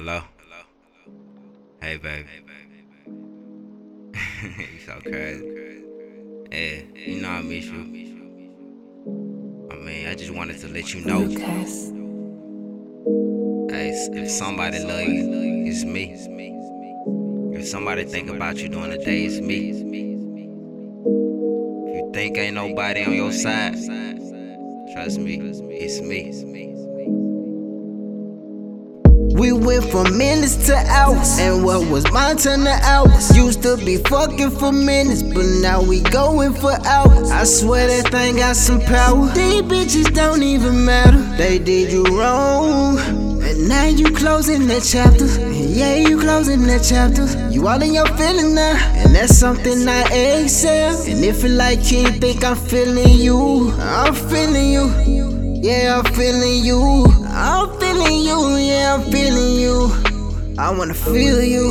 Hello? Hello? Hey, baby. you so crazy. Yeah, you know I miss you. I mean, I just wanted to let you know. Hey, if somebody love you, it's me. If somebody think about you during the day, it's me. If you think ain't nobody on your side, trust me, it's me. We went from minutes to hours, and what was mine turned to hours. Used to be fucking for minutes, but now we going for hours. I swear that thing got some power. These bitches don't even matter. They did you wrong. And now you closing that chapter. Yeah, you closing that chapter. You all in your feelings now. And that's something I accept. And if it like you think I'm feeling you, I'm feeling you. Yeah, I'm feeling you. I'm you. Yeah, I'm feeling you. I wanna feel you.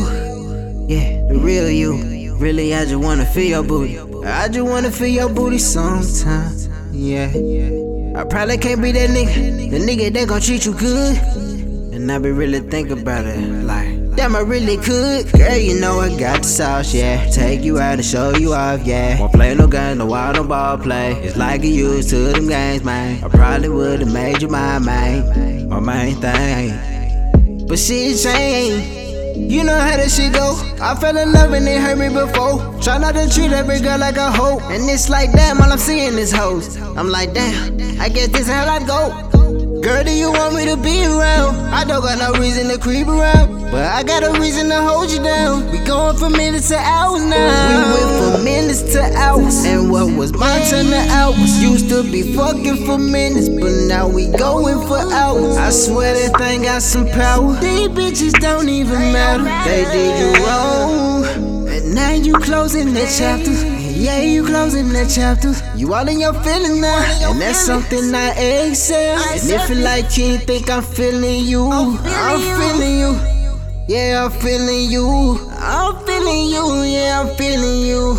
Yeah, the real you. Really, I just wanna feel your booty. I just wanna feel your booty sometime. Yeah. I probably can't be that nigga. The nigga that gon' treat you good. And I be really thinking about it. Like, Damn, I really could. Girl, you know I got the sauce, yeah. Take you out and show you off, yeah. Won't play no games, no wild, no ball play. It's like you used to them games, man. I probably would've made you my main, my main thing. But shit changed. You know how that shit go. I fell in love and it hurt me before. Try not to treat every girl like a hoe. And it's like, damn, all I'm seeing is hoes. I'm like, damn, I guess this is how I go. Girl, do you want to be around? I don't got no reason to creep around, but I got a reason to hold you down. We going from minutes to hours now. We went from minutes to hours, and what was mine turned to hours. Used to be fucking for minutes, but now we going for hours. I swear that thing got some power. These bitches don't even matter. They did you wrong, and now you closing that chapter. Yeah, you closing that chapter. You all in your feelings now, and that's something I accept. And if it like you ain't think I'm feeling you, I'm feeling you. Yeah, I'm feeling you. I'm feeling you. Yeah, I'm feeling you.